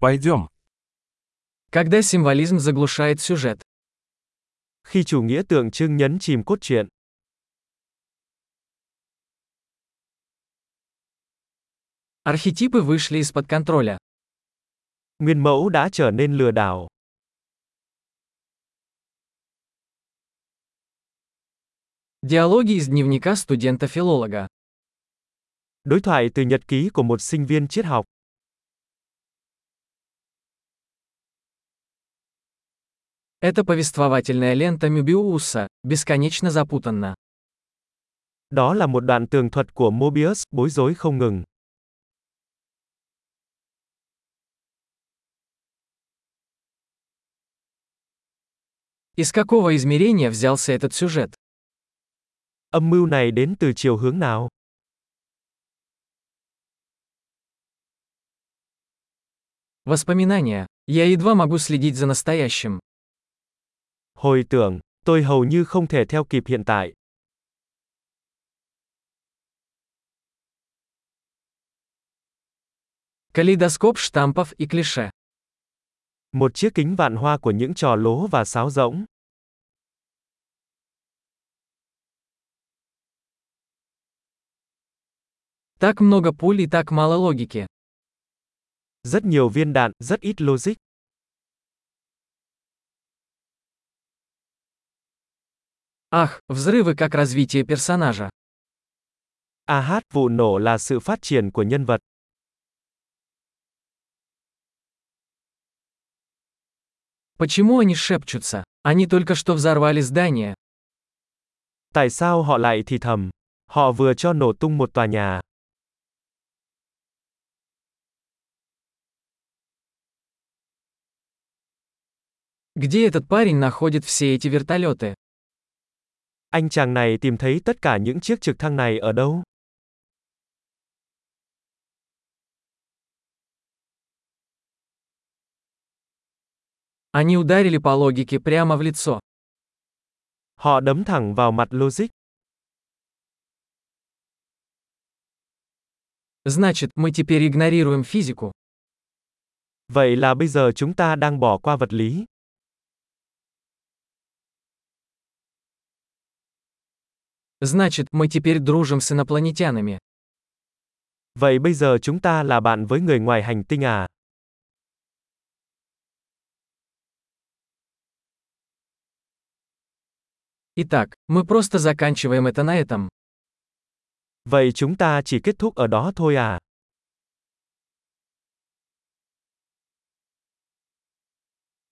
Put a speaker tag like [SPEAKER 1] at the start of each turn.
[SPEAKER 1] Пойдем.
[SPEAKER 2] Когда символизм заглушает сюжет.
[SPEAKER 3] Khi chủ nghĩa tượng trưng nhấn chìm cốt truyện.
[SPEAKER 2] Архетипы вышли из-под контроля.
[SPEAKER 3] Nguyên mẫu đã trở nên lừa đảo.
[SPEAKER 2] Диалоги из дневника студента-филолога.
[SPEAKER 3] Đối thoại từ nhật ký của một sinh viên triết học.
[SPEAKER 2] Это повествовательная лента Мюбиуса, бесконечно запутанна.
[SPEAKER 3] Đó là một đoạn tường thuật của Mobius, bối rối không ngừng.
[SPEAKER 2] Из какого измерения взялся этот сюжет?
[SPEAKER 3] Âm mưu này đến từ chiều hướng nào?
[SPEAKER 2] Воспоминания. Я едва могу следить за настоящим.
[SPEAKER 3] Hồi tưởng, tôi hầu như không thể theo kịp hiện tại.
[SPEAKER 2] Калейдоскоп штампов и клише.
[SPEAKER 3] Một chiếc kính vạn hoa của những trò lố và sáo rỗng.
[SPEAKER 2] Так много пуль и так мало логики.
[SPEAKER 3] Rất nhiều viên đạn, rất ít logic.
[SPEAKER 2] Ах, взрывы как развитие персонажа.
[SPEAKER 3] À hát, vụ nổ là sự phát triển của nhân vật.
[SPEAKER 2] Почему они шепчутся? Они только что взорвали здание.
[SPEAKER 3] Tại sao họ lại thì thầm? Họ vừa cho nổ tung một tòa nhà.
[SPEAKER 2] Где этот парень находит все эти вертолеты?
[SPEAKER 3] Anh chàng này tìm thấy tất cả những chiếc trực thăng này ở đâu?
[SPEAKER 2] Они ударили по логике прямо в лицо.
[SPEAKER 3] Họ đấm thẳng vào mặt logic.
[SPEAKER 2] Значит, мы теперь игнорируем физику.
[SPEAKER 3] Vậy là bây giờ chúng ta đang bỏ qua vật lý.
[SPEAKER 2] Значит, мы теперь дружим с инопланетянами.
[SPEAKER 3] Vậy bây giờ chúng ta là bạn với người ngoài hành tinh à?
[SPEAKER 2] Итак, мы просто заканчиваем это на этом.
[SPEAKER 3] Vậy chúng ta chỉ kết thúc ở đó thôi à?